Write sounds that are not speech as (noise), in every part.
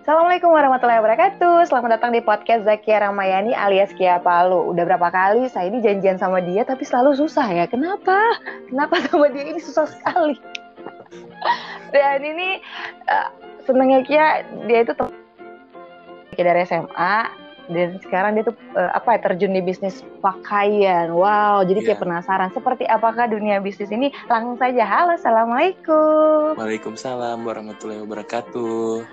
Assalamualaikum warahmatullahi wabarakatuh. Selamat datang di podcast Zakia Ramayani alias Kia Palu. Udah berapa kali saya ini janjian sama dia tapi selalu susah ya. Kenapa? Kenapa sama dia ini susah sekali? Dan ini uh, senengnya Kia dia itu dari SMA dan sekarang dia tuh uh, apa ya terjun di bisnis pakaian. Wow, jadi kayak yeah. penasaran seperti apakah dunia bisnis ini? Langsung saja. Halo, assalamualaikum. Waalaikumsalam warahmatullahi wabarakatuh.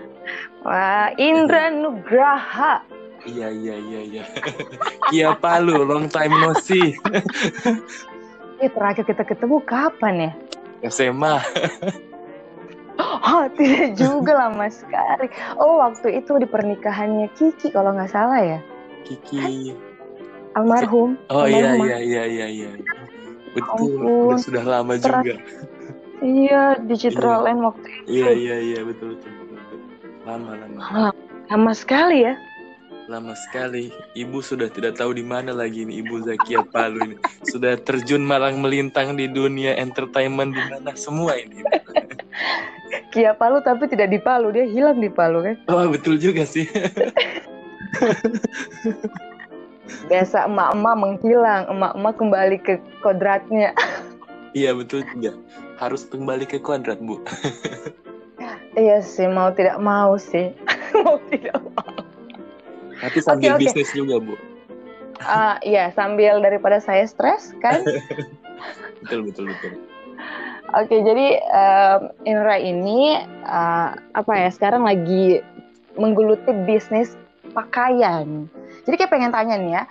Wah, Indra (laughs) Nugraha. Iya iya iya iya. (laughs) Kia Palu, long time no see. (laughs) eh, terakhir kita ketemu kapan ya? SMA. (gasps) Oh, tidak juga lama sekali. Oh, waktu itu di pernikahannya Kiki kalau nggak salah ya. Kiki. Almarhum. Oh iya iya iya iya iya. Betul, Ampun. sudah lama Ter juga. Iya, di Citra iya. waktu itu. Iya iya iya betul betul. Lama lama. Lama, lama sekali ya. Lama sekali. Ibu sudah tidak tahu di mana lagi ini Ibu Zakia Palu ini. Sudah terjun malang melintang di dunia entertainment di mana semua ini. (laughs) Kia Palu tapi tidak di Palu, dia hilang di Palu kan? Oh betul juga sih. (laughs) Biasa emak-emak menghilang, emak-emak kembali ke kodratnya. (laughs) iya betul juga, harus kembali ke kodrat bu. iya sih, mau tidak mau sih, mau tidak mau. Tapi sambil okay, bisnis okay. juga bu. Uh, iya sambil daripada saya stres kan. (laughs) betul betul betul. Oke, jadi um, Inra ini uh, apa ya? Sekarang lagi menggeluti bisnis pakaian. Jadi kayak pengen tanya nih ya,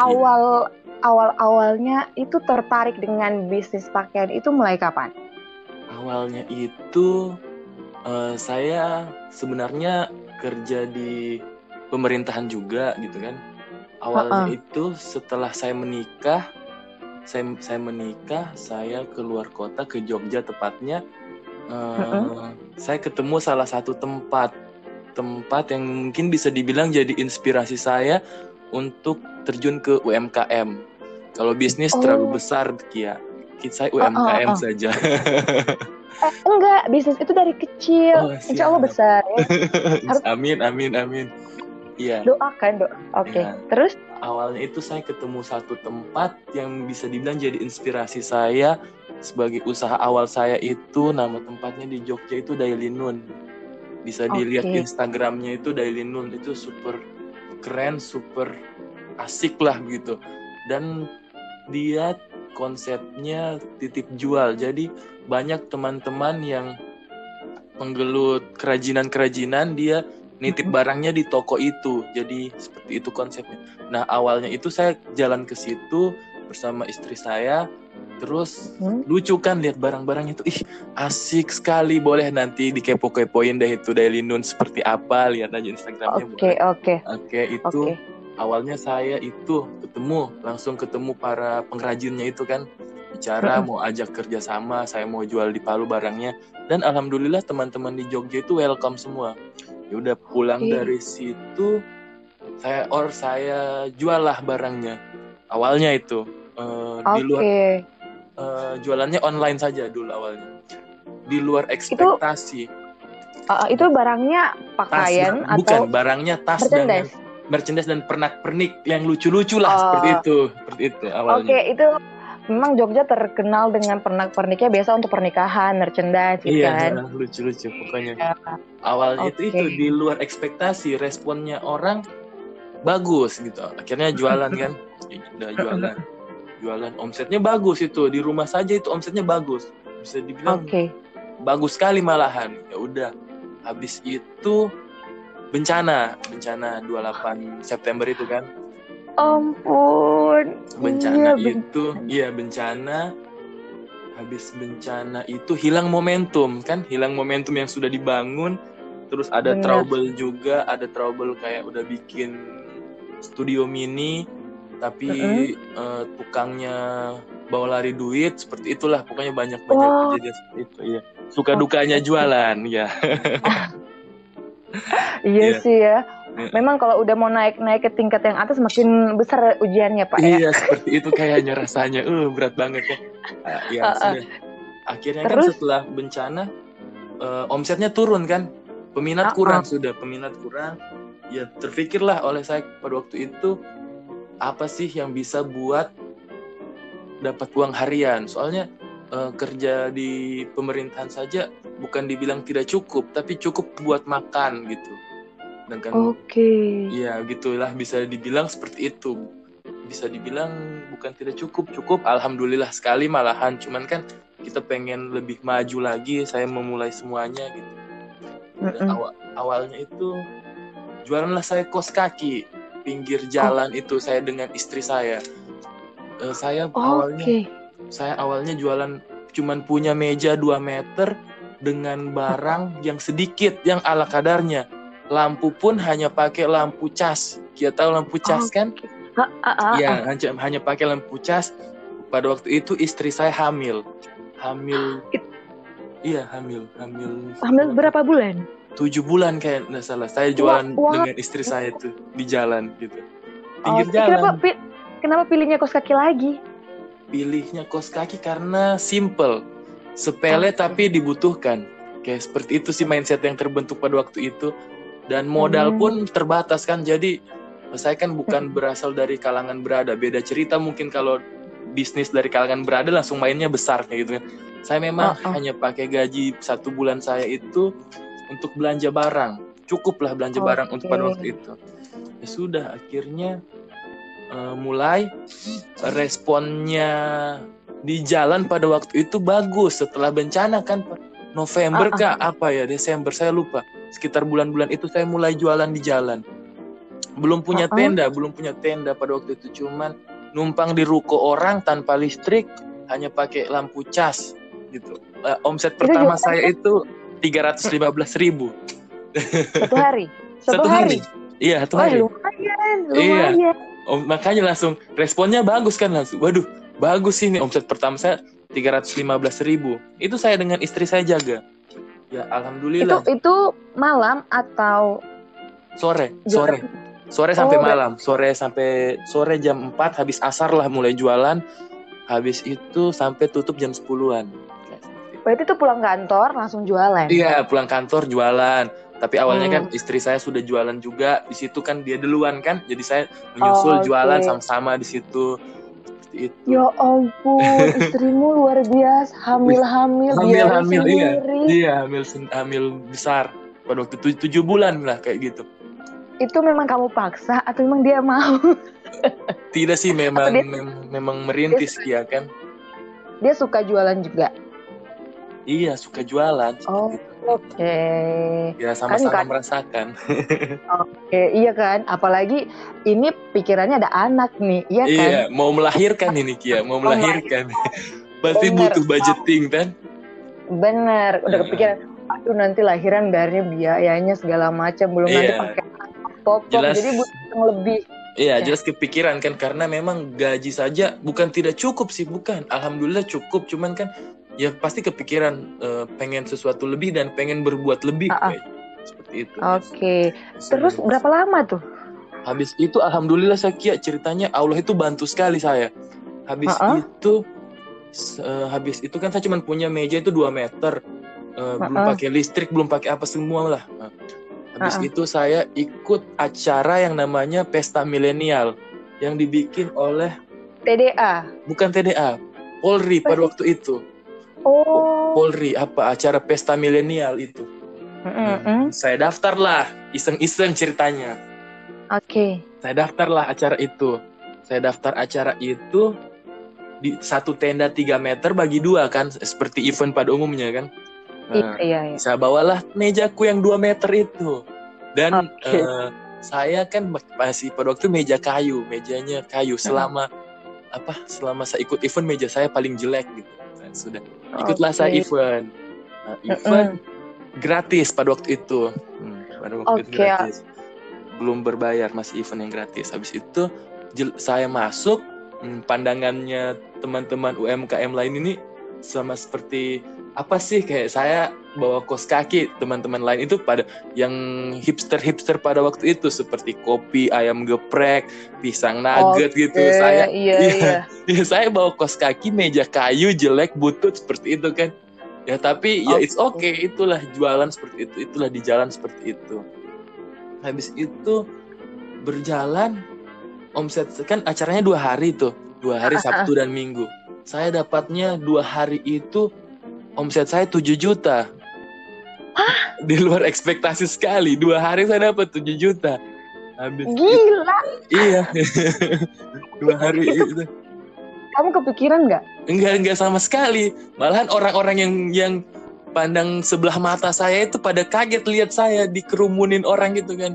awal awal awalnya itu tertarik dengan bisnis pakaian itu mulai kapan? Awalnya itu uh, saya sebenarnya kerja di pemerintahan juga gitu kan. Awalnya uh -uh. itu setelah saya menikah saya saya menikah saya keluar kota ke Jogja tepatnya uh, uh -uh. saya ketemu salah satu tempat tempat yang mungkin bisa dibilang jadi inspirasi saya untuk terjun ke UMKM kalau bisnis oh. terlalu besar Kia saya UMKM uh, uh, saja eh, enggak bisnis itu dari kecil oh, insya Allah besar ya (laughs) Harus... amin amin amin Iya. Doakan, doa. Oke. Okay. Ya. Terus? Awalnya itu saya ketemu satu tempat yang bisa dibilang jadi inspirasi saya sebagai usaha awal saya itu nama tempatnya di Jogja itu Daily Noon. Bisa dilihat okay. Instagramnya itu Daily Noon itu super keren, super asik lah gitu. Dan dia konsepnya titip jual. Jadi banyak teman-teman yang menggelut kerajinan-kerajinan dia nitip barangnya di toko itu. Jadi seperti itu konsepnya. Nah, awalnya itu saya jalan ke situ bersama istri saya. Terus hmm? lucu kan lihat barang-barang itu. Ih, asik sekali. Boleh nanti dikepo-kepoin deh itu Daily Noon seperti apa. Lihat aja Instagramnya. Oke, okay, oke. Okay. Oke, okay, itu okay. awalnya saya itu ketemu langsung ketemu para pengrajinnya itu kan bicara hmm. mau ajak kerja sama saya mau jual di Palu barangnya dan alhamdulillah teman-teman di Jogja itu welcome semua ya udah pulang okay. dari situ saya or saya jual lah barangnya awalnya itu uh, eh, okay. di luar uh, jualannya online saja dulu awalnya di luar ekspektasi itu, uh, itu barangnya pakaian tas, atau bukan barangnya tas merchandise. dan merchandise dan pernak pernik yang lucu-lucu lah uh, seperti itu seperti itu awalnya oke okay, itu memang Jogja terkenal dengan pernak-perniknya biasa untuk pernikahan, merchandise gitu iya, kan. Iya, lucu-lucu pokoknya. Ya. Awalnya okay. itu itu di luar ekspektasi, responnya orang bagus gitu. Akhirnya jualan kan, (laughs) ya, udah jualan. Jualan omsetnya bagus itu di rumah saja itu omsetnya bagus. Bisa dibilang okay. bagus sekali malahan. Ya udah. Habis itu bencana, bencana 28 September itu kan ampun. Bencana iya, itu, iya bencana. Habis bencana itu hilang momentum kan, hilang momentum yang sudah dibangun. Terus ada Bener. trouble juga, ada trouble kayak udah bikin studio mini, tapi uh -uh. Uh, tukangnya bawa lari duit, seperti itulah. Pokoknya banyak banyak oh. kejadian seperti itu. Ya. Suka dukanya jualan, ya. iya (laughs) yeah. sih ya Memang kalau udah mau naik naik ke tingkat yang atas makin besar ujiannya pak. Ya? Iya ya? seperti itu kayaknya rasanya, uh berat banget ya. Uh, ya uh, uh. Akhirnya kan Terus? kan setelah bencana uh, omsetnya turun kan peminat Ah, kurang ah. sudah peminat kurang ya terpikirlah oleh saya pada waktu itu apa sih yang bisa buat dapat uang harian soalnya eh, kerja di pemerintahan saja bukan dibilang tidak cukup tapi cukup buat makan gitu dan kan Oke. ya gitulah. Bisa dibilang seperti itu. Bisa dibilang bukan tidak cukup. Cukup alhamdulillah sekali malahan. Cuman kan kita pengen lebih maju lagi. Saya memulai semuanya gitu. Dan Mm-mm. awal awalnya itu jualanlah saya kos kaki pinggir jalan itu saya dengan istri saya. Eh, saya awalnya Oke. saya awalnya jualan cuman punya meja 2 meter dengan barang yang sedikit yang ala kadarnya lampu pun hanya pakai lampu cas. Kita tahu lampu cas kan? Ah, ah, ah, ya ah. hanya hanya pakai lampu cas. Pada waktu itu istri saya hamil. Hamil. It- iya hamil. Hamil. Hamil berapa bulan? tujuh bulan kayak nggak salah. Saya jualan Wah, wah. dengan istri saya tuh di jalan gitu. Pinggir Oke, Kenapa, jalan. pi- kenapa pilihnya kos kaki lagi? pilihnya kos kaki karena simple. Sepele Oke. tapi dibutuhkan. Kayak seperti itu sih mindset yang terbentuk pada waktu itu dan modal Hmm. pun terbatas kan? Jadi saya kan bukan berasal dari kalangan berada. Beda cerita mungkin kalau bisnis dari kalangan berada langsung mainnya besar kayak gitu kan. Saya memang Oh, oh. hanya pakai gaji satu bulan saya itu untuk belanja barang. Cukup lah belanja barang untuk pada waktu itu. Ya sudah akhirnya eh, mulai responnya di jalan pada waktu itu bagus. Setelah bencana kan. November Ah, ah. kah? Apa ya? Desember saya lupa sekitar bulan-bulan itu saya mulai jualan di jalan belum punya Ah, ah. tenda belum punya tenda pada waktu itu cuman numpang di ruko orang tanpa listrik hanya pakai lampu cas gitu Eh, omset Itu pertama jualan saya itu 315.000 ribu Satu hari? (laughs) satu hari iya satu Oh, hari lumayan, Iya. lumayan. Oh, makanya langsung responnya bagus kan langsung. Waduh, bagus ini omset pertama saya 315.000 ribu. Itu saya dengan istri saya jaga. Ya Itu alhamdulillah. itu malam atau Sore, sore, sore sampai Oh, malam. Sore sampai sore jam 4 habis asar lah mulai jualan. Habis itu sampai tutup jam 10-an. Kayak seperti itu. berarti tuh pulang kantor langsung jualan? Iya, pulang kantor jualan. Tapi awalnya Hmm. kan istri saya sudah jualan juga. Di situ kan dia duluan kan. Jadi saya menyusul Oh, jualan oke. sama-sama di situ. Seperti itu. Ya ampun, (laughs) istrimu luar biasa, hamil-hamil, Hamil, hamil, iya. Iya, hamil hamil besar pada waktu itu tujuh bulan lah kayak gitu. Itu memang kamu paksa atau memang dia mau? (laughs) Tidak sih memang dia- mem- memang merintis ya kan. Dia suka jualan juga. Iya suka jualan. Oh, itu. Oke. Ya sama-sama kan- merasakan. (laughs) Oke, iya kan? Apalagi ini pikirannya ada anak nih, iya kan? Iya mau melahirkan ini Kia, mau melahirkan. (laughs) Pasti butuh budgeting kan. Bener, udah Iya. kepikiran. Aduh nanti lahiran bayarnya biayanya segala macam, belum nanti Iya. pakai popok, Jelas. jadi butuh yang lebih. Iya Ya. jelas kepikiran kan karena memang gaji saja bukan tidak cukup sih bukan. Alhamdulillah cukup cuman kan ya pasti kepikiran eh, pengen sesuatu lebih dan pengen berbuat lebih Ah, ah. kayak seperti itu. Oke, terus berapa lama tuh? Habis itu alhamdulillah saya Kia ceritanya Allah itu bantu sekali saya. Habis Ha-ha. itu s- eh, habis itu kan saya cuma punya meja itu 2 meter. Eh, belum Ha-ha. pakai listrik, belum pakai apa semua lah. Nah, habis Ha-ha. itu saya ikut acara yang namanya Pesta Milenial yang dibikin oleh TDA. bukan TDA, Polri pada waktu itu. Oh. Polri apa acara Pesta Milenial itu. Mm-mm. Saya daftar lah, iseng-iseng ceritanya. Oke. saya daftarlah acara itu saya daftar acara itu di satu tenda 3 meter bagi dua kan seperti event pada umumnya kan Nah, Iya, iya. saya bawalah mejaku yang 2 meter itu dan Oke. eh, saya kan masih pada waktu meja kayu mejanya kayu selama apa selama saya ikut event meja saya paling jelek gitu sudah. Ikutlah saya Oke. event Nah, event gratis pada waktu itu. Hmm, pada waktu itu Oke. gratis. Belum berbayar masih event yang gratis. Habis itu saya masuk hmm, pandangannya teman-teman UMKM lain ini sama seperti apa sih kayak saya bawa kos kaki teman-teman lain itu pada yang hipster-hipster pada waktu itu seperti kopi ayam geprek pisang nugget gitu Oke, saya iya, iya. iya. Ya, saya bawa kos kaki, meja kayu, jelek, butut seperti itu kan. ya tapi ya it's Oke. okay itulah jualan seperti itu itulah di jalan seperti itu habis itu berjalan omset kan acaranya dua hari tuh dua hari Sabtu dan Minggu saya dapatnya dua hari itu omset saya 7 juta. Di luar ekspektasi sekali. Dua hari saya dapat 7 juta. Habis. Itu- Gila. iya. (laughs) Dua hari itu. Kamu kepikiran nggak? enggak enggak sama sekali. Malahan orang-orang yang yang pandang sebelah mata saya itu pada kaget lihat saya dikerumunin orang gitu kan.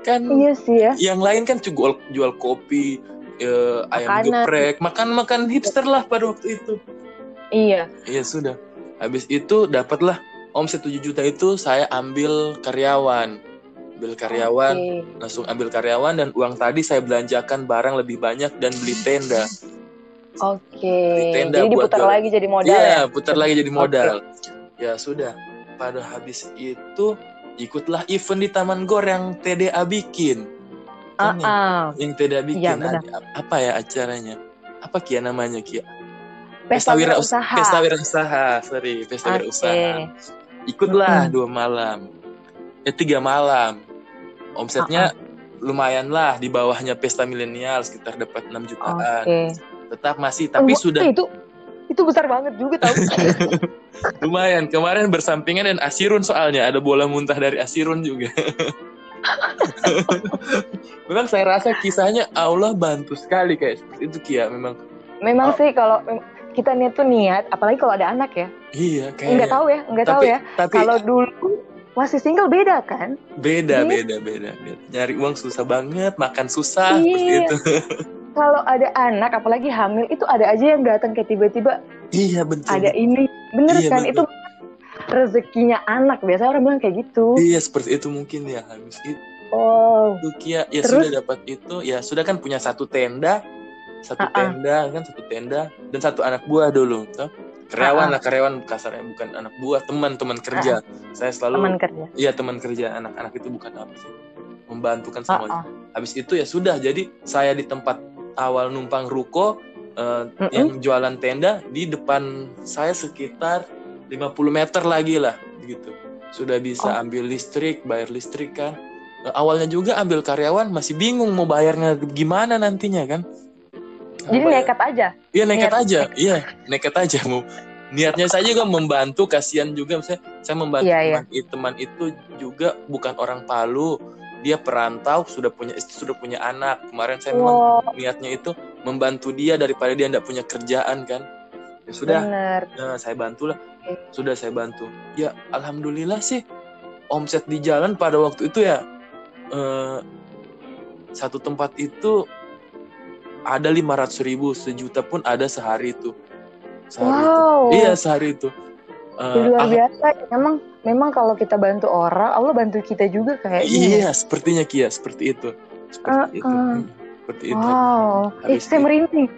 Kan Iya sih ya. yang lain kan jual jual kopi eh, ayam geprek makan makan hipster lah pada waktu itu Iya. iya sudah habis itu dapatlah omset 7 juta itu saya ambil karyawan ambil karyawan Oke. langsung ambil karyawan dan uang tadi saya belanjakan barang lebih banyak dan beli tenda Oke. tenda Jadi buat diputar lagi jadi modal Iya, ya. putar lagi jadi modal. Ya sudah. Pada habis itu ikutlah event di Taman Gor yang TDA bikin. Ini, ah. Yang TDA bikin. Ada- apa ya acaranya? Apa Kia namanya Kia? Pesta Wira usaha. Pesta Wira Usaha, sorry, Pesta Wira Oke. Usaha. Ikutlah Mm-mm. dua malam. Eh tiga malam. Omsetnya lumayan lah di bawahnya Pesta Milenial sekitar dapat 6 jutaan. Oke. Tetap masih tapi sudah itu itu besar banget juga tau. (laughs) Lumayan, kemarin bersampingan dan Asirun soalnya ada bola muntah dari Asirun juga. (laughs) memang saya rasa kisahnya Allah bantu sekali kayak itu Kia memang. Memang Oh. sih kalau kita niat tuh niat, apalagi kalau ada anak ya. Iya kayak. Enggak tahu ya, enggak tahu ya. Tapi Kalau dulu masih single beda kan? beda, Iya. beda, beda, beda. Nyari uang susah banget, makan susah Iya. itu. (laughs) Kalau ada anak, apalagi hamil, itu ada aja yang datang kayak tiba-tiba iya betul. ada ini. Bener Iya, kan? betul. Itu rezekinya anak. Biasanya orang bilang kayak gitu. Iya seperti itu mungkin ya habis itu Oh. Kia ya Terus? sudah dapat itu ya sudah kan punya satu tenda satu Ah-ah. tenda kan satu tenda dan satu anak buah dulu toh. karyawan Ah-ah. lah karyawan kasarnya bukan anak buah teman teman kerja saya selalu Teman kerja. iya teman kerja anak-anak itu bukan apa sih membantu kan Ah, semuanya ah. habis itu ya sudah jadi saya di tempat awal numpang ruko eh, Mm-mm. yang jualan tenda di depan saya sekitar 50 meter lagi lah gitu sudah bisa Oh. ambil listrik bayar listrik kan awalnya juga ambil karyawan masih bingung mau bayarnya gimana nantinya kan Jadi Bayar- nekat aja. Iya nekat aja, iya nekat aja mau niatnya saya juga membantu, kasihan juga saya saya membantu Iya, iya. teman, teman itu juga bukan orang Palu, dia perantau sudah punya istri sudah punya anak. Kemarin saya memang Wow, niatnya itu membantu dia daripada dia tidak punya kerjaan kan. Ya sudah, bener. nah, saya bantulah, sudah saya bantu. Ya alhamdulillah sih omset di jalan pada waktu itu ya eh, satu tempat itu ada 500 ribu sejuta pun ada sehari itu sehari itu Wow. iya sehari itu Jadi luar ah, biasa. Memang memang kalau kita bantu orang, Allah bantu kita juga kayaknya. iya sepertinya Kia seperti itu seperti Uh, itu uh. Hmm, seperti itu Wow. Eh, Habis saya itu- merinding.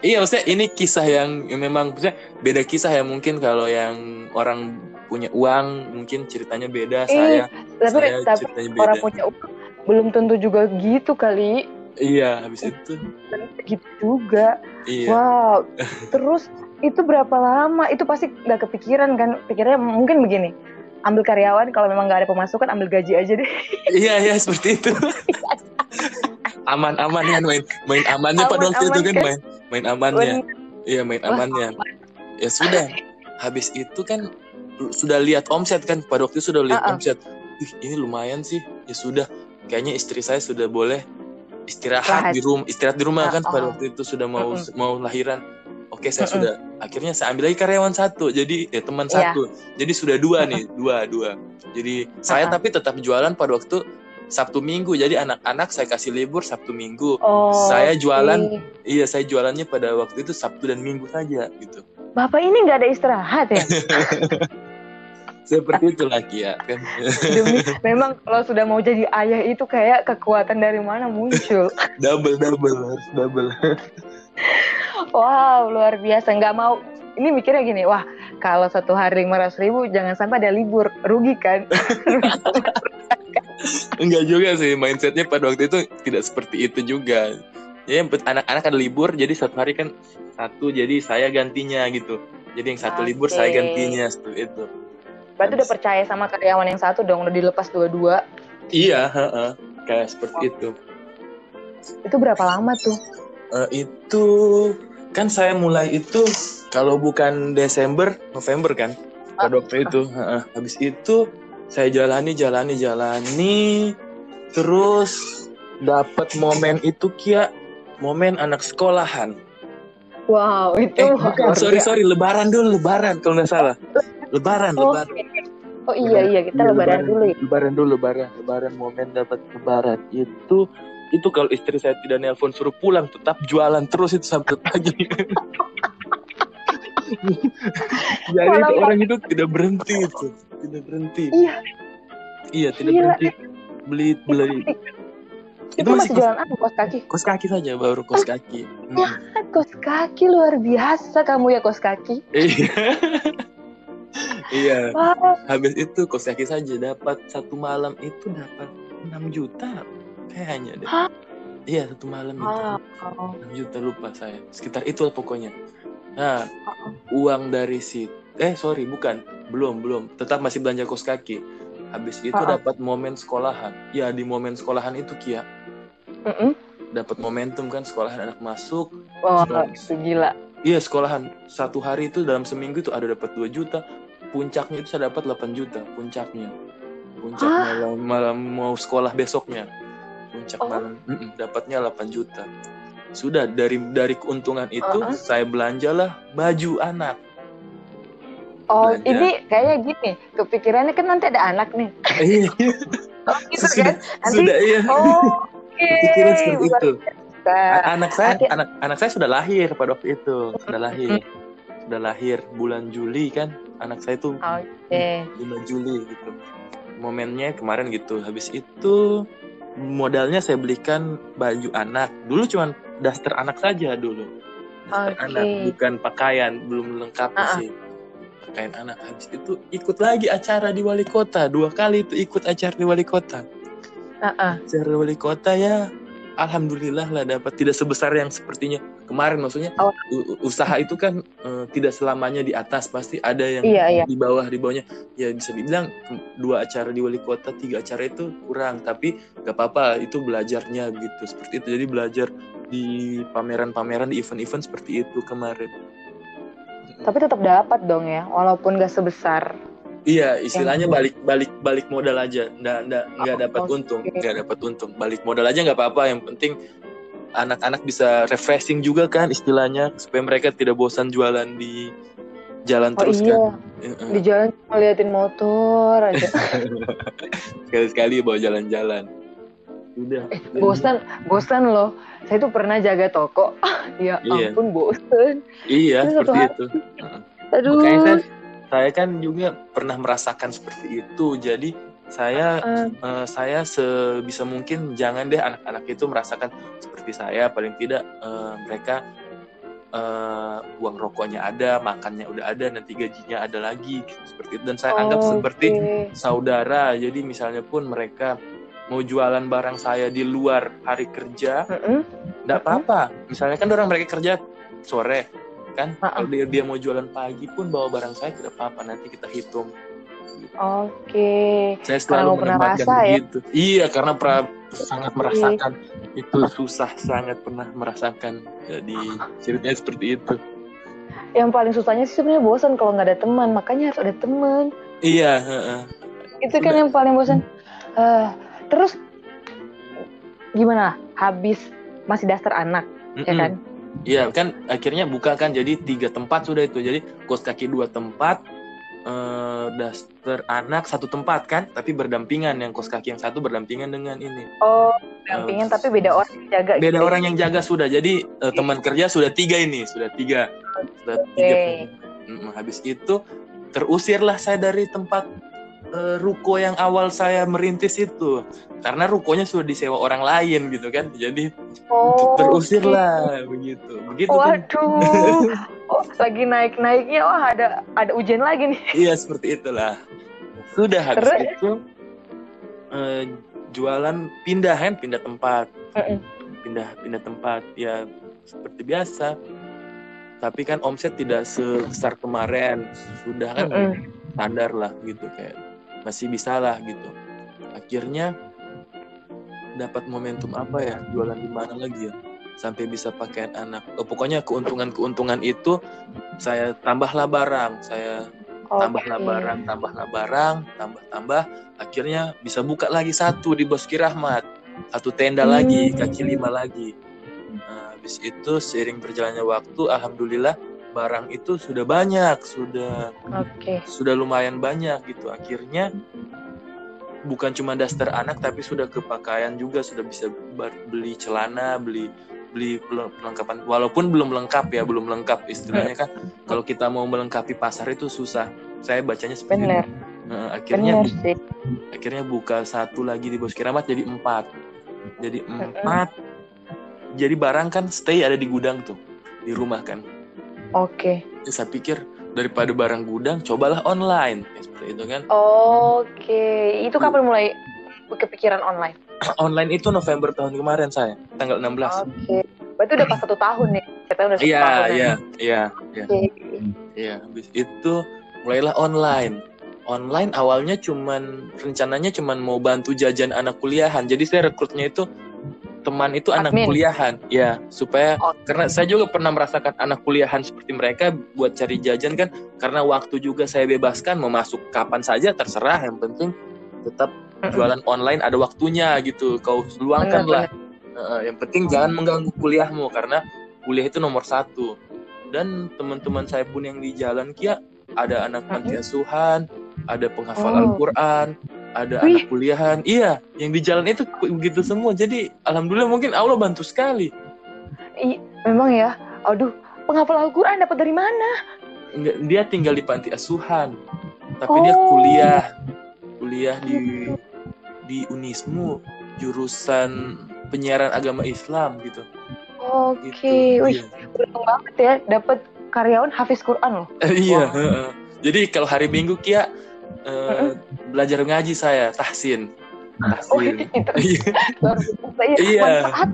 iya maksudnya ini kisah yang memang maksudnya beda kisah ya mungkin kalau yang orang punya uang mungkin ceritanya beda Eh, saya Tapi, saya tapi ceritanya orang beda punya uang belum tentu juga gitu kali. Iya habis itu Gitu juga. iya Wow. (laughs) Terus itu berapa lama? Itu pasti nggak kepikiran kan? Pikirnya mungkin begini. Ambil karyawan kalau memang nggak ada pemasukan ambil gaji aja deh. (laughs) iya iya seperti itu (laughs) aman aman kan main main amannya pada Aman, waktu itu aman kan kan? main main amannya iya main Wah, amannya ya sudah habis itu kan sudah lihat omset kan pada waktu itu sudah lihat Uh-uh. omset Ih, ini lumayan sih ya sudah kayaknya istri saya sudah boleh istirahat di rumah istirahat di rumah kan pada Uh-uh. waktu itu sudah mau mau lahiran. Oke saya sudah akhirnya saya ambil lagi karyawan satu jadi ya teman Iya. satu. Jadi sudah dua nih dua dua. Jadi saya tapi tetap jualan pada waktu Sabtu Minggu. Jadi anak-anak saya kasih libur Sabtu Minggu. Oh. Saya jualan- iya saya jualannya pada waktu itu Sabtu dan Minggu saja gitu. Bapak ini nggak ada istirahat ya? (laughs) seperti itulah Kia kan Demi memang kalau sudah mau jadi ayah itu kayak kekuatan dari mana muncul. (laughs) double double harus double Wow, luar biasa. Nggak mau. Ini mikirnya gini, wah kalau satu hari 500 ribu jangan sampai ada libur, rugi kan? (laughs) enggak juga sih mindsetnya pada waktu itu tidak seperti itu juga ya anak-anak ada libur jadi satu hari kan satu jadi saya gantinya gitu jadi yang satu libur saya gantinya seperti itu Berarti udah percaya sama karyawan yang satu dong, udah dilepas dua-dua. iya heeh. kayak seperti itu. Itu berapa lama tuh? Eh, itu kan saya mulai itu kalau bukan Desember November kan? Pada waktu itu Heeh. habis itu saya jalani jalani jalani. Terus dapat momen itu kia. Momen anak sekolahan. Wow, itu eh bukan sorry sorry lebaran dulu lebaran kalau nggak salah lebaran Oh, lebaran. Oh iya iya kita Iya, lebaran dulu ya. lebaran dulu lebaran lebaran momen dapat lebaran. Itu itu kalau istri saya tidak nelpon suruh pulang tetap jualan terus itu sampai pagi. (laughs) Jadi itu orang itu tidak berhenti itu. Tidak berhenti. Iya. iya tidak Gila, berhenti. Beli beli. Itu, Itu masih masih jualan apa? Kos kaki? kos kaki saja baru kos kaki. Ya. Kos kaki luar biasa kamu ya kos kaki. iya (laughs) iya. Wah, habis itu kos kaki saja dapat satu malam itu dapat 6 juta kayaknya deh. Hah? iya satu malam itu. Wow. 6 juta lupa saya. Sekitar itu pokoknya. Nah uang dari si eh sorry bukan. Belum belum. Tetap masih belanja kos kaki habis itu Uh-uh. dapat momen sekolahan. Ya di momen sekolahan itu Kia. Mm-mm. dapat momentum kan sekolahan anak masuk. Wah, Sekolahan. itu gila. iya sekolahan. Satu hari itu dalam seminggu itu ada dapat 2 juta puncaknya itu saya dapat 8 juta puncaknya puncak Hah? malam malam mau sekolah besoknya puncak Oh. malam Mm-mm, dapatnya 8 juta sudah dari dari keuntungan itu Uh-uh. saya belanjalah baju anak Oh, Belanja. ini kayaknya gini, kepikirannya kan nanti ada anak nih. iya (laughs) Oh, gitu sudah kan? Nanti sudah iya Oh, oke. pikiran seperti itu anak saya Nanti- anak anak saya sudah lahir pada waktu itu sudah lahir sudah lahir bulan Juli kan? Anak saya tuh Oke. 5 Juli gitu. Momennya kemarin gitu. Habis itu modalnya saya belikan baju anak. Dulu cuman daster anak saja dulu. Daster Oke. anak bukan pakaian. Belum lengkap Ah, ah. sih. Pakaian anak. Habis itu ikut lagi acara di wali kota. Dua kali itu ikut acara di wali kota. Uh-uh. acara wali kota ya alhamdulillah lah dapat. Tidak sebesar yang sepertinya kemarin maksudnya Oh. usaha itu kan eh, tidak selamanya di atas pasti ada yang Iya, iya. di bawah di bawahnya ya bisa dibilang dua acara di wali kota tiga acara itu kurang tapi gak apa-apa itu belajarnya gitu seperti itu jadi belajar di pameran-pameran di event-event seperti itu kemarin Tapi tetap dapat dong ya, walaupun gak sebesar. iya istilahnya Yang- balik balik balik modal aja nggak nggak nggak Oh, dapat oke. untung nggak dapat untung balik modal aja nggak apa-apa yang penting anak-anak bisa refreshing juga kan istilahnya supaya mereka tidak bosan jualan di jalan Oh terus iya, kan di jalan cuma liatin motor aja. (laughs) sekali-sekali bawa jalan-jalan udah bosan, bosan loh. Saya tuh pernah jaga toko. (laughs) ya Iya. ampun bosan. iya Terus seperti hari- itu. Aduh. makanya saya, saya kan juga pernah merasakan seperti itu jadi saya Eh, eh, saya sebisa mungkin jangan deh anak-anak itu merasakan seperti saya. Paling tidak eh, mereka eh, uang rokoknya ada makannya udah ada nanti gajinya ada lagi seperti itu. Dan saya anggap oke. seperti saudara. Jadi misalnya pun mereka mau jualan barang saya di luar hari kerja Mm-mm. nggak apa-apa. Misalnya kan orang mereka kerja sore kan? Kalau dia dia mau jualan pagi pun bawa barang saya tidak apa-apa. Nanti kita hitung Oke. saya Karena selalu menempatkan rasa ya? begitu iya karena pra- sangat merasakan itu susah sangat pernah merasakan jadi ceritanya seperti itu Yang paling susahnya sih sebenarnya bosan kalau nggak ada teman, makanya harus ada teman. iya heeh. Itu kan Sudah. yang paling bosan. Eh, terus gimana? Habis masih dasar anak, ya Mm-mm. kan? Iya kan akhirnya buka kan jadi tiga tempat sudah itu jadi kos kaki dua tempat eh daster anak satu tempat kan? Tapi berdampingan yang kos kaki yang satu berdampingan dengan ini. Oh, dampingin tapi beda orang yang jaga. beda gitu ya? orang yang jaga sudah. Jadi eh, teman kerja sudah tiga ini sudah tiga. Sudah tiga Mm, habis itu terusirlah saya dari tempat eh, ruko yang awal saya merintis itu. Karena rukonya sudah disewa orang lain gitu kan. Jadi Oh, terusirlah begitu. Begitu kan? Waduh. (laughs) Oh, lagi naik-naiknya wah ada ada ujian lagi nih. Iya seperti itulah. Sudah habis Terus? itu eh, jualan pindah kan, pindah tempat, Mm-mm. pindah pindah tempat ya seperti biasa. tapi kan omset tidak sebesar kemarin. Sudah kan? Standar lah gitu kayak masih bisa lah gitu. Akhirnya dapat momentum apa ya? Jualan di mana lagi ya? Sampai bisa pakaian anak. Oh, pokoknya keuntungan-keuntungan itu saya tambahlah barang. Saya tambahlah Oke. barang tambahlah barang tambah tambah akhirnya bisa buka lagi satu di Boski Rahmat satu tenda Hmm. lagi kaki lima lagi nah, habis itu seiring berjalannya waktu alhamdulillah barang itu sudah banyak sudah Oke. sudah lumayan banyak gitu akhirnya bukan cuma daster anak tapi sudah ke pakaian juga sudah bisa beli celana beli beli perlengkapan walaupun belum lengkap ya belum lengkap istilahnya kan. Kalau kita mau melengkapi pasar itu susah. Saya bacanya seperti Bener. itu Nah, akhirnya Bener sih. akhirnya buka satu lagi di Bos Kiramat jadi empat. Jadi empat. Jadi barang kan stay ada di gudang tuh di rumah kan. Oke. Ya, saya pikir daripada barang gudang cobalah online. Ya, seperti itu kan. Oke. Itu kapan mulai kepikiran online? (clears throat) online itu November tahun kemarin saya tanggal 16 Oke. Berarti udah pas satu tahun nih. Kita udah satu iya tahun. ya? iya iya iya iya habis itu mulailah online online awalnya cuman rencananya cuman mau bantu jajan anak kuliahan jadi saya rekrutnya itu teman itu anak Admin. kuliahan ya supaya Oh. karena saya juga pernah merasakan anak kuliahan seperti mereka buat cari jajan kan karena waktu juga saya bebaskan mau masuk kapan saja terserah yang penting tetap. Jualan online ada waktunya gitu kau luangkan lah Eh, yang penting jangan mengganggu kuliahmu karena kuliah itu nomor satu dan teman-teman saya pun yang di jalan kia ada anak panti asuhan ada penghafal Oh. Al-Quran ada Wih. anak kuliahan iya yang di jalan itu begitu semua jadi alhamdulillah mungkin Allah bantu sekali Ih, memang ya. Aduh, penghafal Al-Quran dapat dari mana? Enggak, dia tinggal di panti asuhan tapi dia Oh. kuliah kuliah di di Unismu jurusan penyiaran agama Islam gitu Oke. gitu Wih, Iya. beruntung banget ya dapat karyawan hafiz Quran loh. (laughs) Iya. Jadi kalau hari Minggu Kia eh, belajar ngaji saya tahsin. Oh, Tahsin. itu Iya. (laughs) luar biasa ya. Iya. Manfaat.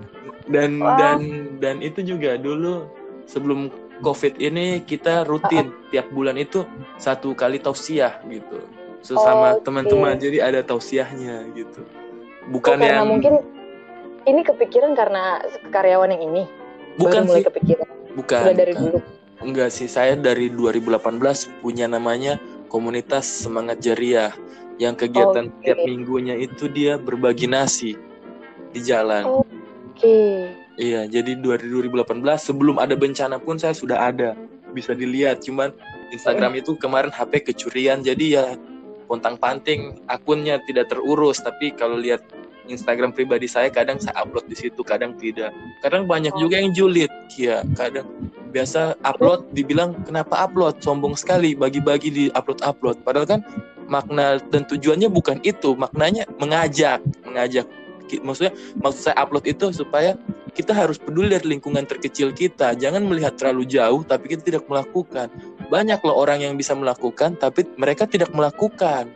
dan Wah. dan dan itu juga dulu sebelum COVID ini kita rutin tiap bulan itu satu kali tausiah gitu. Sesama Oke. teman-teman jadi ada tausiahnya gitu. Oh, Bukan karena yang mungkin ini kepikiran karena karyawan yang ini. bukan Baru mulai sih, kepikiran. bukan. Udah dari bukan. dulu. Enggak sih, saya dari 2018 punya namanya komunitas semangat jariah yang kegiatan Oke. tiap minggunya itu dia berbagi nasi di jalan. Oh. Oke. Iya, jadi 2018 sebelum ada bencana pun saya sudah ada. Bisa dilihat, cuman Instagram itu kemarin HP kecurian jadi ya pontang-panting akunnya tidak terurus, tapi kalau lihat Instagram pribadi saya kadang saya upload di situ, kadang tidak. Kadang banyak Oh. juga yang julid, ya. Kadang biasa upload dibilang kenapa upload sombong sekali bagi-bagi di upload-upload. Padahal kan makna dan tujuannya bukan itu, maknanya mengajak, mengajak. Maksudnya maksud saya upload itu supaya kita harus peduli dari lingkungan terkecil kita. Jangan melihat terlalu jauh tapi kita tidak melakukan. Banyak loh orang yang bisa melakukan tapi mereka tidak melakukan.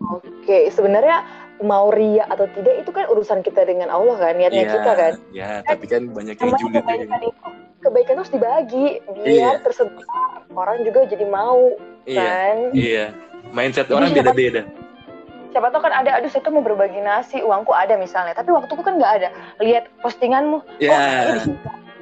Oke, sebenarnya mau ria atau tidak itu kan urusan kita dengan Allah kan, niatnya Iya, kita kan. Ya, tapi kan banyak yang julid. kebaikan itu, kebaikan harus dibagi biar Iya. tersebar orang juga jadi mau Iya, kan. iya. Mindset Jadi orang beda-beda. Siapa tahu kan ada, aduh saya tuh mau berbagi nasi, uangku ada misalnya, tapi waktuku kan nggak ada. Lihat postinganmu, oh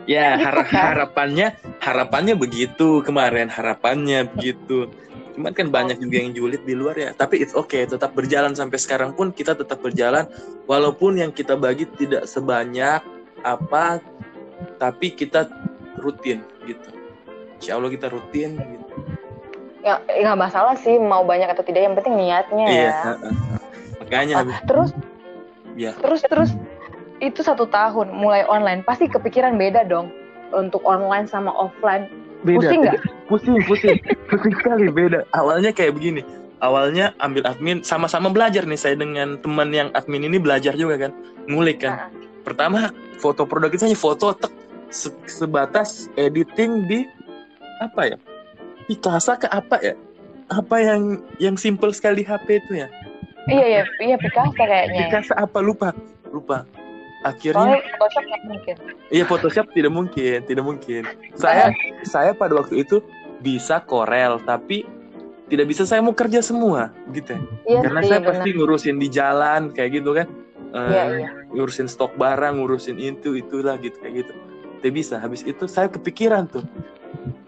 Ya. Gitu har- kan? harapannya harapannya begitu kemarin, harapannya begitu. Cuman kan banyak juga yang julid di luar ya. Tapi it's okay, tetap berjalan sampai sekarang pun kita tetap berjalan walaupun yang kita bagi tidak sebanyak apa tapi kita rutin gitu. Insya Allah kita rutin gitu. Ya ya nggak masalah sih mau banyak atau tidak, yang penting niatnya Iya, ya. makanya Ah, terus, Ya. terus terus itu satu tahun mulai online, pasti kepikiran beda dong untuk online sama offline. Pusing nggak? Pusing, pusing, (laughs) pusing sekali beda. Awalnya kayak begini. Awalnya ambil admin sama-sama belajar nih saya dengan teman yang admin ini belajar juga kan, ngulik kan. Nah, Pertama foto produk itu hanya foto tek se- sebatas editing di apa ya? Picasa ke apa ya? Apa yang yang simple sekali HP itu ya? iya iya iya Picasa kayaknya. Picasa apa lupa? Lupa. Akhirnya Soalnya Photoshop nggak mungkin. iya Photoshop tidak mungkin tidak mungkin saya saya pada waktu itu bisa Corel tapi tidak bisa saya mau kerja semua gitu ya. Iya karena sih, saya benar. pasti ngurusin di jalan kayak gitu kan Eh, Iya, iya. ngurusin stok barang ngurusin itu itulah gitu kayak gitu tidak bisa habis itu saya kepikiran tuh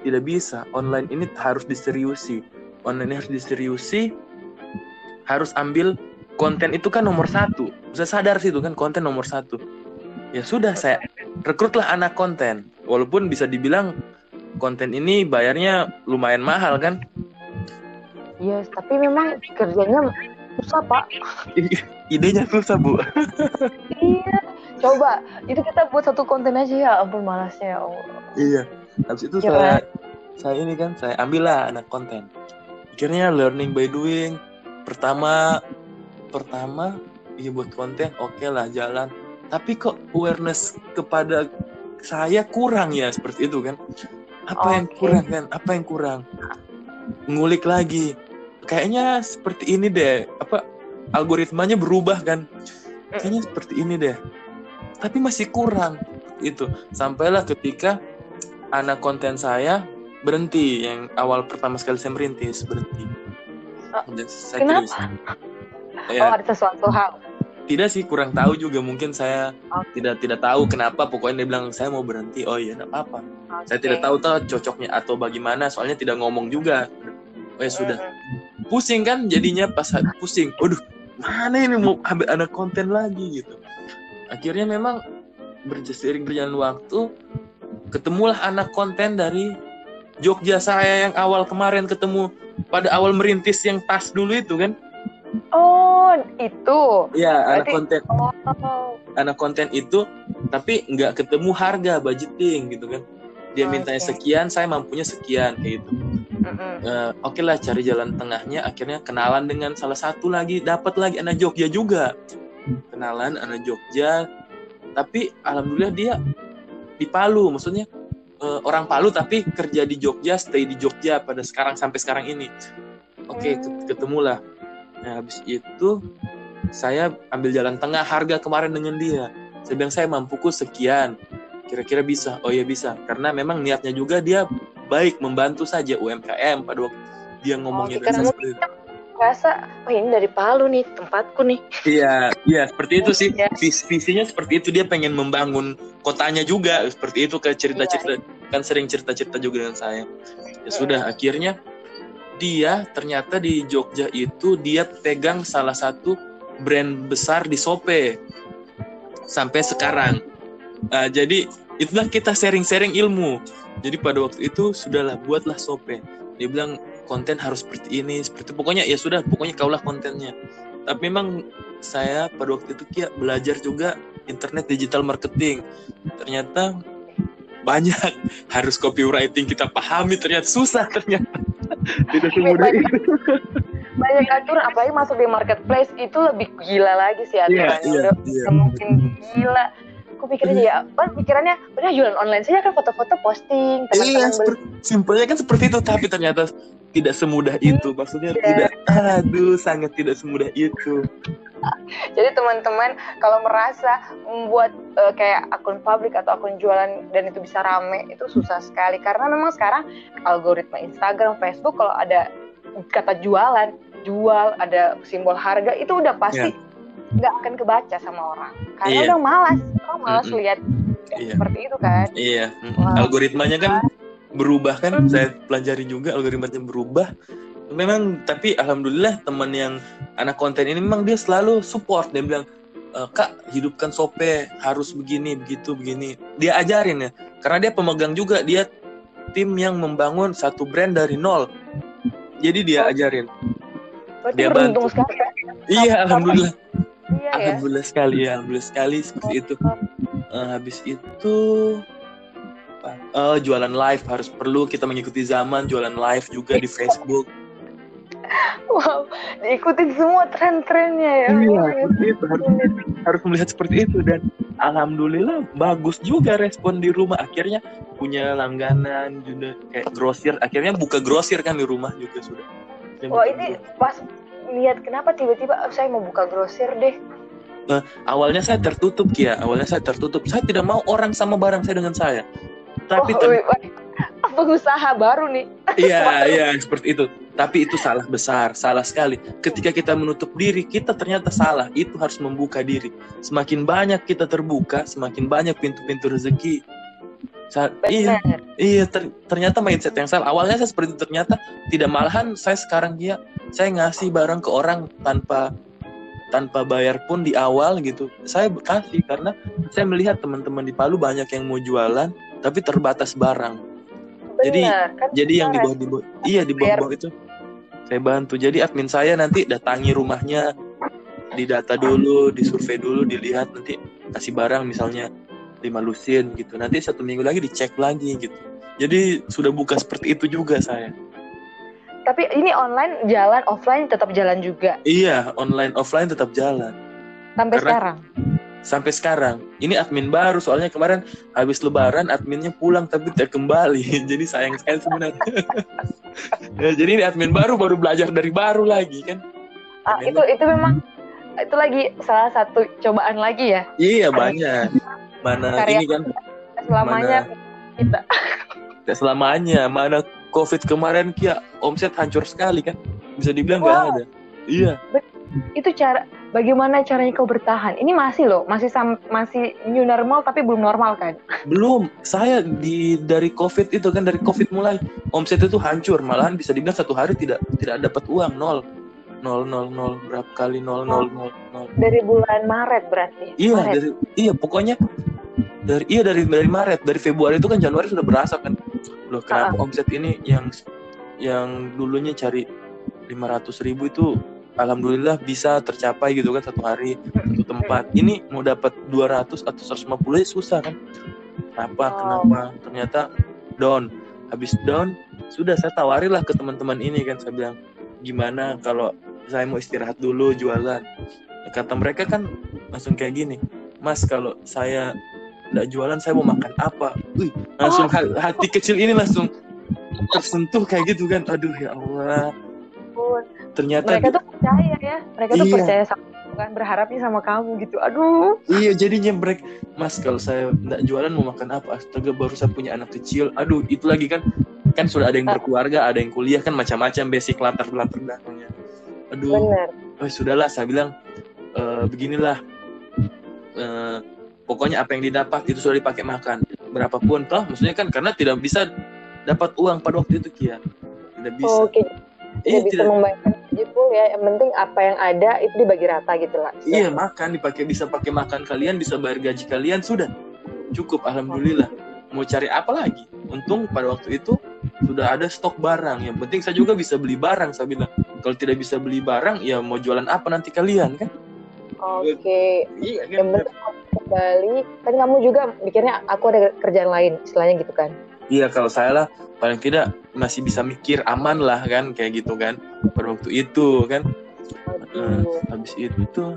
tidak bisa online ini harus diseriusi online ini harus diseriusi harus ambil konten itu kan nomor satu saya sadar sih itu kan konten nomor satu ya sudah saya rekrutlah anak konten walaupun bisa dibilang konten ini bayarnya lumayan mahal kan Yes, tapi memang kerjanya susah pak. (laughs) idenya susah bu Iya. Coba, itu kita buat satu konten aja ya, ampun malasnya ya Allah. Iya. Habis itu Keren. saya saya ini kan saya ambillah anak konten. Akhirnya learning by doing. Pertama pertama iya buat konten oke lah jalan. Tapi kok awareness kepada saya kurang ya seperti itu kan. Apa yang Oke. kurang kan? Apa yang kurang? Ngulik lagi. Kayaknya seperti ini deh. Apa algoritmanya berubah kan? Kayaknya seperti ini deh. Tapi masih kurang itu. Sampailah ketika anak konten saya berhenti yang awal pertama sekali saya merintis berhenti. Dan saya kenapa? terus. Oh, Ya, ada sesuatu hal. tidak sih kurang tahu juga. Mungkin saya Oke. tidak tidak tahu kenapa. Pokoknya dia bilang saya mau berhenti. Oh iya enggak apa saya Oke. tidak tahu tahu cocoknya atau bagaimana. Soalnya tidak ngomong juga. Oh ya sudah. Pusing kan jadinya pas pusing. Waduh mana ini mau ambil anak konten lagi gitu. Akhirnya memang berseiring berjalan waktu ketemulah anak konten dari Jogja saya yang awal kemarin ketemu pada awal merintis yang tas dulu itu kan Oh, itu. Iya anak konten Oh, anak konten itu tapi nggak ketemu harga budgeting gitu kan dia mintanya Oke. sekian saya mampunya sekian kayak gitu mm-mm. Eh, oke lah cari jalan tengahnya akhirnya kenalan dengan salah satu lagi dapat lagi anak Jogja juga kenalan anak Jogja tapi alhamdulillah dia di Palu maksudnya eh, orang Palu tapi kerja di Jogja stay di Jogja pada sekarang sampai sekarang ini oke Hmm. ket- ketemulah nah habis itu saya ambil jalan tengah harga kemarin dengan dia saya bilang saya mampuku sekian kira-kira bisa oh ya bisa karena memang niatnya juga dia baik membantu saja UMKM pada waktu dia ngomongnya Oke, dan seperti itu. Rasa, oh ini dari Palu nih, tempatku nih. Iya, iya seperti itu sih. Iya. Vis- visinya seperti itu dia pengen membangun kotanya juga seperti itu kayak cerita-cerita kan sering cerita-cerita juga dengan saya. Ya sudah akhirnya dia ternyata di Jogja itu dia pegang salah satu brand besar di Sope sampai sekarang. Nah, jadi itulah kita sharing-sharing ilmu. Jadi pada waktu itu sudahlah buatlah Sope. Dia bilang konten harus seperti ini, seperti pokoknya ya sudah, pokoknya kaulah kontennya. Tapi memang saya pada waktu itu Kia belajar juga internet digital marketing. Ternyata banyak harus copywriting kita pahami ternyata susah ternyata. (laughs) Tidak semudah banyak. itu. Banyak aturan, apalagi masuk di marketplace itu lebih gila lagi sih Iya, aturannya. iya, Udah iya. udah mungkin gila. Aku pikir aja ya, kan pikirannya udah jualan online saja kan foto-foto posting, Iya, teman-teman seperti, simpelnya kan seperti itu, tapi ternyata tidak semudah itu. Maksudnya Iya. tidak, aduh, sangat tidak semudah itu. (laughs) Jadi teman-teman kalau merasa membuat eh, kayak akun publik atau akun jualan dan itu bisa rame itu susah sekali karena memang sekarang algoritma Instagram, Facebook kalau ada kata jualan, jual, ada simbol harga itu udah pasti nggak akan kebaca sama orang karena Iya. udah malas, orang malas Mm-mm. lihat yang Iya. seperti itu kan. Iya, mm, Wah. algoritmanya kan berubah kan, saya pelajari juga algoritmanya berubah. Memang, tapi alhamdulillah teman yang anak konten ini memang dia selalu support. Dia bilang, "E, kak hidupkan sope harus begini, begitu, begini. Dia ajarin ya, karena dia pemegang juga, dia tim yang membangun satu brand dari nol. Jadi dia ajarin. Berarti Dia beruntung bantu. sekali kan? Iya, alhamdulillah. Iya ya. Alhamdulillah sekali ya, alhamdulillah sekali seperti itu. Eh, habis itu? Eh, jualan live harus perlu kita mengikuti zaman jualan live juga di Facebook. Wow, diikutin semua tren-trennya ya. Iya, itu harus, harus melihat seperti itu dan alhamdulillah bagus juga respon di rumah. Akhirnya punya langganan juga kayak grosir. Akhirnya buka grosir kan di rumah juga sudah. Wah buka ini pas lihat kenapa tiba-tiba "Oh, saya mau buka grosir deh. uh, awalnya saya tertutup Kia awalnya saya tertutup saya tidak mau orang sama barang saya dengan saya tapi oh, ter... pengusaha baru nih iya (laughs) iya seperti itu tapi itu salah besar salah sekali. Ketika kita menutup diri kita ternyata salah. Itu harus membuka diri. Semakin banyak kita terbuka semakin banyak pintu-pintu rezeki. Sa iya, iya ter ternyata mindset yang salah. Awalnya saya seperti itu, ternyata tidak malahan saya sekarang ya saya ngasih barang ke orang tanpa tanpa bayar pun di awal gitu. Saya kasih karena saya melihat teman-teman di Palu banyak yang mau jualan tapi terbatas barang. Benar, jadi kan jadi yang di bawah di bawah iya di bawah-bawah itu saya bantu. Jadi admin saya nanti datangi rumahnya, didata dulu, disurvei dulu, dilihat nanti kasih barang misalnya lima lusin gitu. Nanti satu minggu lagi dicek lagi gitu. Jadi sudah buka seperti itu juga saya. Tapi ini online jalan offline tetap jalan juga? Iya online offline tetap jalan. Sampai Karena, sekarang sampai sekarang. Ini admin baru soalnya kemarin habis lebaran adminnya pulang tapi tidak kembali. (laughs) Jadi sayang sekali sebenarnya. (laughs) Ya, jadi ini admin baru baru belajar dari baru lagi kan? Ah, itu itu memang itu lagi salah satu cobaan lagi ya? Iya banyak. Mana Karya ini kan? selamanya. Mana, kita gak selamanya. Mana covid kemarin kia omset hancur sekali kan? Bisa dibilang nggak wow. ada. Iya. Itu cara bagaimana caranya kau bertahan? Ini masih loh masih sam, masih new normal tapi belum normal kan? Belum. Saya di dari covid itu kan dari covid mulai omset itu hancur. Malahan bisa dibilang satu hari tidak tidak dapat uang. Nol. Nol nol nol. Berapa kali nol nol nol nol. Dari bulan Maret berarti? Iya Maret. dari iya pokoknya dari iya dari dari Maret. Dari Februari itu kan Januari sudah berasa kan. Loh kenapa uh. omset ini yang yang dulunya cari lima ratus ribu itu alhamdulillah bisa tercapai gitu kan satu hari satu tempat. Ini mau dapat 200 atau 150 ya susah kan. Kenapa? Oh. kenapa? Ternyata down. Habis down sudah saya tawarilah ke teman-teman ini kan. Saya bilang gimana kalau saya mau istirahat dulu jualan? Kata mereka kan langsung kayak gini mas kalau saya nggak jualan saya mau makan apa? Wih, langsung oh. hati kecil ini langsung tersentuh kayak gitu kan. Aduh ya Allah ternyata mereka tuh percaya ya. Mereka iya. tuh percaya sama kan berharapnya sama kamu gitu. Aduh. Iya jadinya mereka mas kalau saya nggak jualan mau makan apa? Astaga baru saya punya anak kecil. Aduh itu lagi kan kan sudah ada yang berkeluarga ada yang kuliah kan macam-macam basic latar latar belakangnya. Aduh Bener. oh sudahlah saya bilang e, beginilah e, pokoknya apa yang didapat itu sudah dipakai makan. Berapapun toh maksudnya kan karena tidak bisa dapat uang pada waktu itu Kia. Tidak bisa. Oh, okay. iya, bisa tidak. membayangkan full ya yang penting apa yang ada itu dibagi rata gitu lah. Iya makan dipakai bisa pakai makan kalian bisa bayar gaji kalian sudah. Cukup alhamdulillah. Mau cari apa lagi? Untung pada waktu itu sudah ada stok barang. Yang penting saya juga bisa beli barang saya bilang. Kalau tidak bisa beli barang ya mau jualan apa nanti kalian kan? Oke. Okay. iya kan? yang penting kembali. Kan kamu juga mikirnya aku ada kerjaan lain istilahnya gitu kan iya kalau saya lah paling tidak masih bisa mikir aman lah kan kayak gitu kan pada waktu itu kan. Uh, habis itu tuh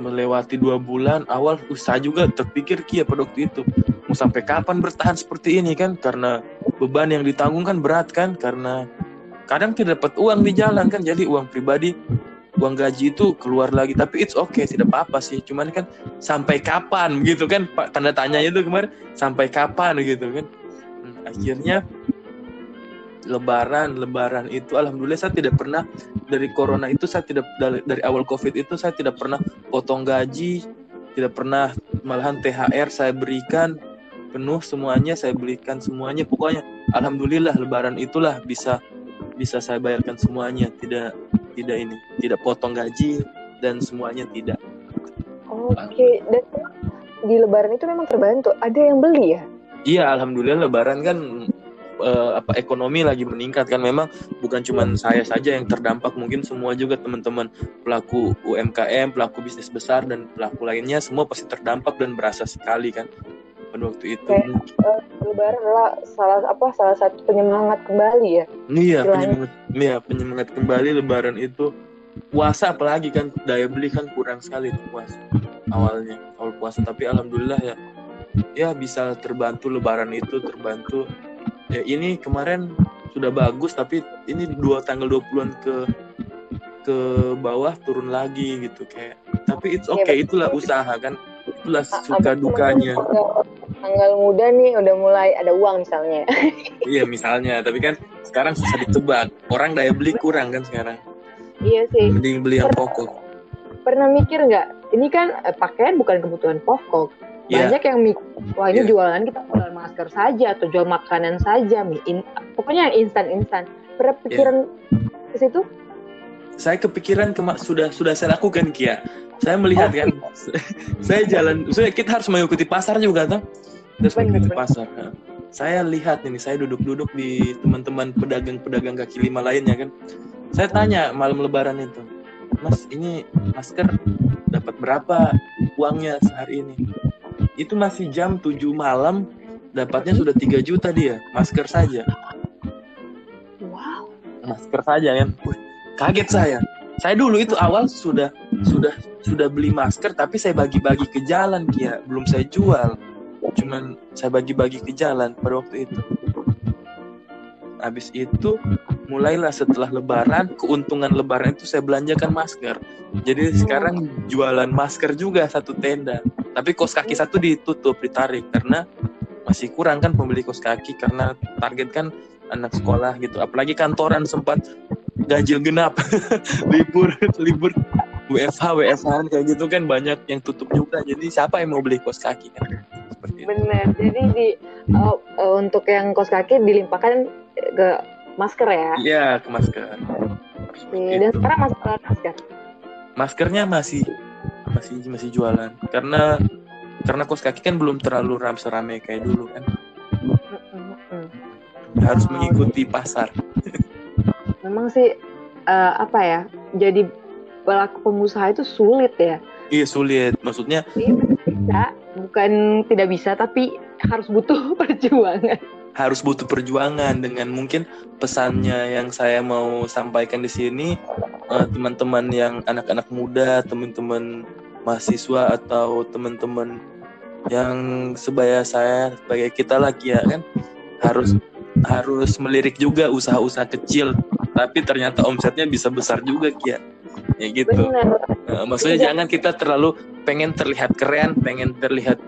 melewati dua bulan awal usaha juga terpikir kia pada waktu itu mau sampai kapan bertahan seperti ini kan? Karena beban yang ditanggung kan berat kan karena kadang tidak dapat uang di jalan kan. Jadi uang pribadi uang gaji itu keluar lagi. Tapi it's okay tidak apa-apa sih. Cuman kan sampai kapan gitu kan pak tanda tanya itu kemarin sampai kapan? gitu kan akhirnya lebaran lebaran itu alhamdulillah saya tidak pernah dari corona itu saya tidak dari, dari awal covid itu saya tidak pernah potong gaji tidak pernah malahan THR saya berikan penuh semuanya saya belikan semuanya. Pokoknya alhamdulillah lebaran itulah bisa bisa saya bayarkan semuanya. Tidak tidak ini tidak potong gaji dan semuanya tidak. Oke okay. dan di lebaran itu memang terbantu. Ada yang beli ya iya alhamdulillah lebaran kan uh, apa ekonomi lagi meningkat kan memang bukan cuma saya saja yang terdampak mungkin semua juga teman-teman pelaku UMKM pelaku bisnis besar dan pelaku lainnya semua pasti terdampak dan berasa sekali kan pada waktu itu. Kayak, uh, lebaran adalah salah apa salah satu penyemangat kembali ya. Iya, penyemangat iya, penyemangat kembali lebaran itu puasa apalagi kan daya beli kan kurang sekali puasa awalnya awal puasa tapi alhamdulillah ya ya bisa terbantu lebaran itu terbantu. Ya ini kemarin sudah bagus tapi ini dua tanggal 20-an ke ke bawah turun lagi gitu kayak. Tapi it's Iya, okay itulah usaha kan. Itulah suka dukanya. tanggal- tanggal muda nih udah mulai ada uang misalnya. (laughs) Iya misalnya. Tapi kan sekarang susah ditebak. Orang daya beli kurang kan sekarang. Iya sih. Mending beli yang pokok. Pernah mikir nggak? Ini kan eh, pakaian bukan kebutuhan pokok Iya. banyak yang mikir wah ini Iya. jualan kita jual masker saja atau jual makanan saja mie in- pokoknya yang instan instan pernah pikiran ke situ saya kepikiran kema- sudah sudah saya lakukan Kia. Saya melihat kan, (laughs) saya jalan, saya kita harus mengikuti pasar juga kan, terus mengikuti bener. pasar. Saya lihat ini, saya duduk-duduk di teman-teman pedagang-pedagang kaki lima lainnya kan. Saya tanya malam Lebaran itu, Mas ini masker dapat berapa uangnya sehari ini? Itu masih jam 7 malam, dapatnya sudah 3 juta dia, masker saja. Wow. Masker saja kan? Wih, kaget saya. Saya dulu itu awal sudah sudah sudah beli masker tapi saya bagi-bagi ke jalan kia. Belum saya jual. Cuman saya bagi-bagi ke jalan pada waktu itu. Habis itu mulailah setelah lebaran keuntungan lebaran itu saya belanjakan masker. Jadi sekarang jualan masker juga satu tenda. Tapi kos kaki satu ditutup ditarik karena masih kurang kan pembeli kos kaki karena target kan anak sekolah gitu. Apalagi kantoran sempat ganjil genap (laughs) libur libur WFH WFH kayak gitu kan banyak yang tutup juga. Jadi siapa yang mau beli kos kaki kan? Seperti itu. Bener jadi di eh, untuk yang kos kaki dilimpahkan ke masker ya? Iya ke masker. Iya, dan sekarang masih jualan masker? Maskernya masih masih masih jualan. Karena karena kos kaki kan belum terlalu ram serame kayak dulu kan. Mm-mm-mm. harus Wow. mengikuti pasar. (laughs) Memang sih eh, apa ya jadi pelaku pengusaha itu sulit ya? Iya sulit. Maksudnya Iya, bisa. Bukan tidak bisa tapi harus butuh (laughs) perjuangan harus butuh perjuangan dengan mungkin pesannya yang saya mau sampaikan di sini eh, teman-teman yang anak-anak muda, teman-teman mahasiswa atau teman-teman yang sebaya saya sebagai kita lagi ya kan? Harus harus melirik juga usaha-usaha kecil tapi ternyata omsetnya bisa besar juga Kia. Ya gitu. Benar. Eh, maksudnya Iya. jangan kita terlalu pengen terlihat keren, pengen terlihat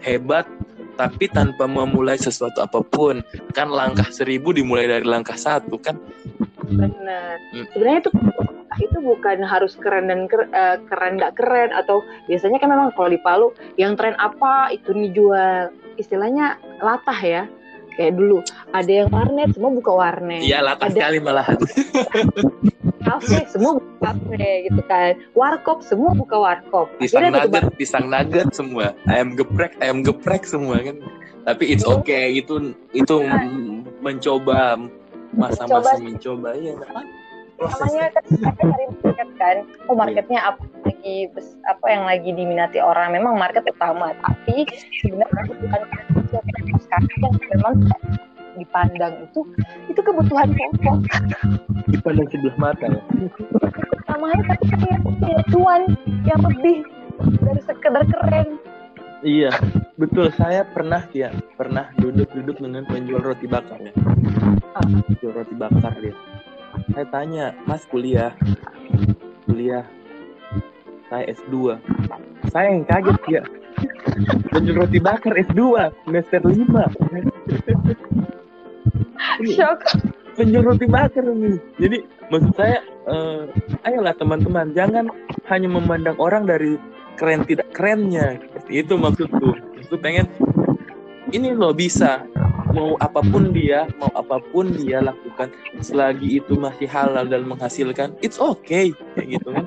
hebat, tapi tanpa memulai sesuatu apa pun. Kan langkah seribu dimulai dari langkah satu kan? benar Hmm. sebenarnya itu itu bukan harus keren dan eh, keren nggak keren atau biasanya kan memang kalau di Palu yang tren apa itu dijual istilahnya latah ya kayak dulu ada yang warnet semua buka warnet Iya latah Ada- sekali malahan. (laughs) kafe semua buka kafe gitu kan. Warkop semua buka warkop. Pisang nugget, pisang nugget semua, ayam geprek, ayam geprek semua kan. Tapi it's Iya. okay, itu itu m- mencoba masa-masa mencoba ya namanya kan mereka cari market kan. Oh marketnya apa lagi? Apa yang lagi diminati orang? Memang market utama tapi sebenarnya sekarang. Yang memang dipandang itu itu kebutuhan pokok dipandang sebelah mata ya. utamanya tapi kayak cuan yang lebih dari sekedar keren Iya, betul. Saya pernah ya, pernah duduk-duduk dengan penjual roti bakar ya. Penjual roti bakar dia. Saya tanya, Mas kuliah? Kuliah. Saya S2. Saya yang kaget ya. Penjual roti bakar S2, semester 5. Shock penjual roti bakar ini. Jadi maksud saya, eh, ayolah teman-teman, jangan hanya memandang orang dari keren tidak kerennya. Seperti itu maksudku. Itu pengen ini loh bisa mau apa pun dia, mau apa pun dia lakukan selagi itu masih halal dan menghasilkan, it's okay kayak gitu kan.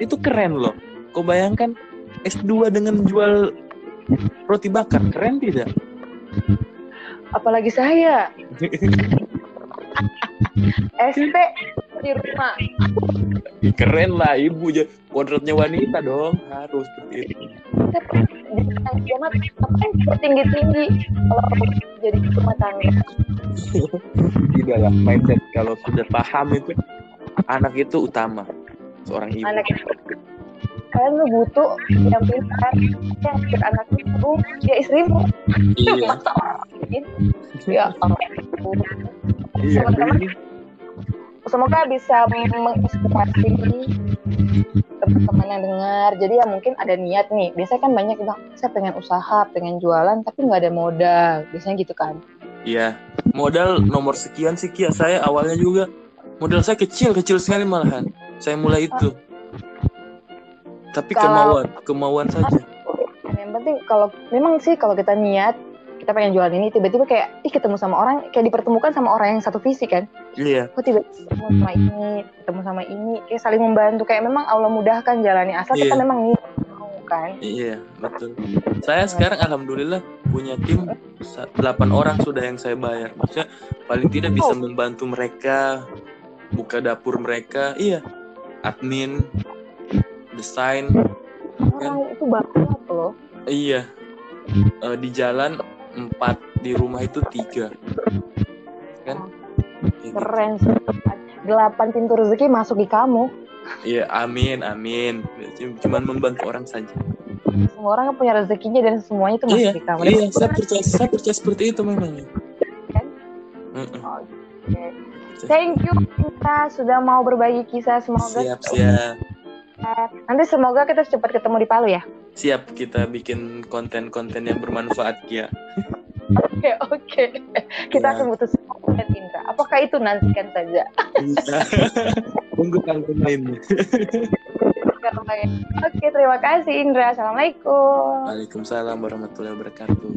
Itu keren loh. Kau bayangkan S2 dengan jual roti bakar, keren tidak? Apalagi saya (laughs) SP di rumah Keren lah ibu aja kodratnya wanita dong harus seperti itu. dia mah ngapain tinggi tinggi kalau jadi rumah tangga Tidak lah mindset kalau sudah paham itu anak itu utama seorang ibu. anak itu kalian lu butuh yang pintar yang bikin anaknya seru ya istrimu Iya, bikin ya iya. Semoga bisa menginspirasi teman-teman yang dengar. Jadi ya mungkin ada niat nih. Biasanya kan banyak bilang, saya pengen usaha, pengen jualan, tapi nggak ada modal. Biasanya gitu kan. Iya, modal nomor sekian sih Kia. Saya awalnya juga modal saya kecil, kecil sekali malahan. Saya mulai itu. Tapi Kalau- kemauan, kemauan saja. Yang penting kalau memang sih kalau kita niat kita pengen jualan ini tiba-tiba kayak ih ketemu sama orang kayak dipertemukan sama orang yang satu visi kan Iya, kok tiba-tiba ketemu sama ini ketemu sama ini kayak saling membantu kayak memang Allah mudahkan jalannya asal kita Iya. memang niat mau kan iya, betul. Saya sekarang alhamdulillah punya tim sa- 8 orang sudah yang saya bayar. Maksudnya paling tidak bisa membantu mereka buka dapur mereka. Iya. Admin, desain, orang itu banget loh iya. Eh, di jalan empat, di rumah itu tiga. Kan? Gitu. keren sih delapan pintu rezeki masuk di kamu Iya, amin, amin. Cuman membantu orang saja. semua orang kan punya rezekinya dan semuanya itu masuk Iya, di kamu iya, saya percaya, saya percaya seperti itu memang. ya. Kan? Mm-mm. Oke. Thank you kita sudah mau berbagi kisah semoga Siap, siap. Nanti semoga kita cepat ketemu di Palu ya. Siap kita bikin konten-konten yang bermanfaat ya. Oke oke kita Iya. akan butuh konten Indra. Apakah itu nantikan saja? Bisa. (laughs) Tunggu tanggung lainnya. Oke terima kasih Indra. Assalamualaikum. Waalaikumsalam warahmatullahi wabarakatuh.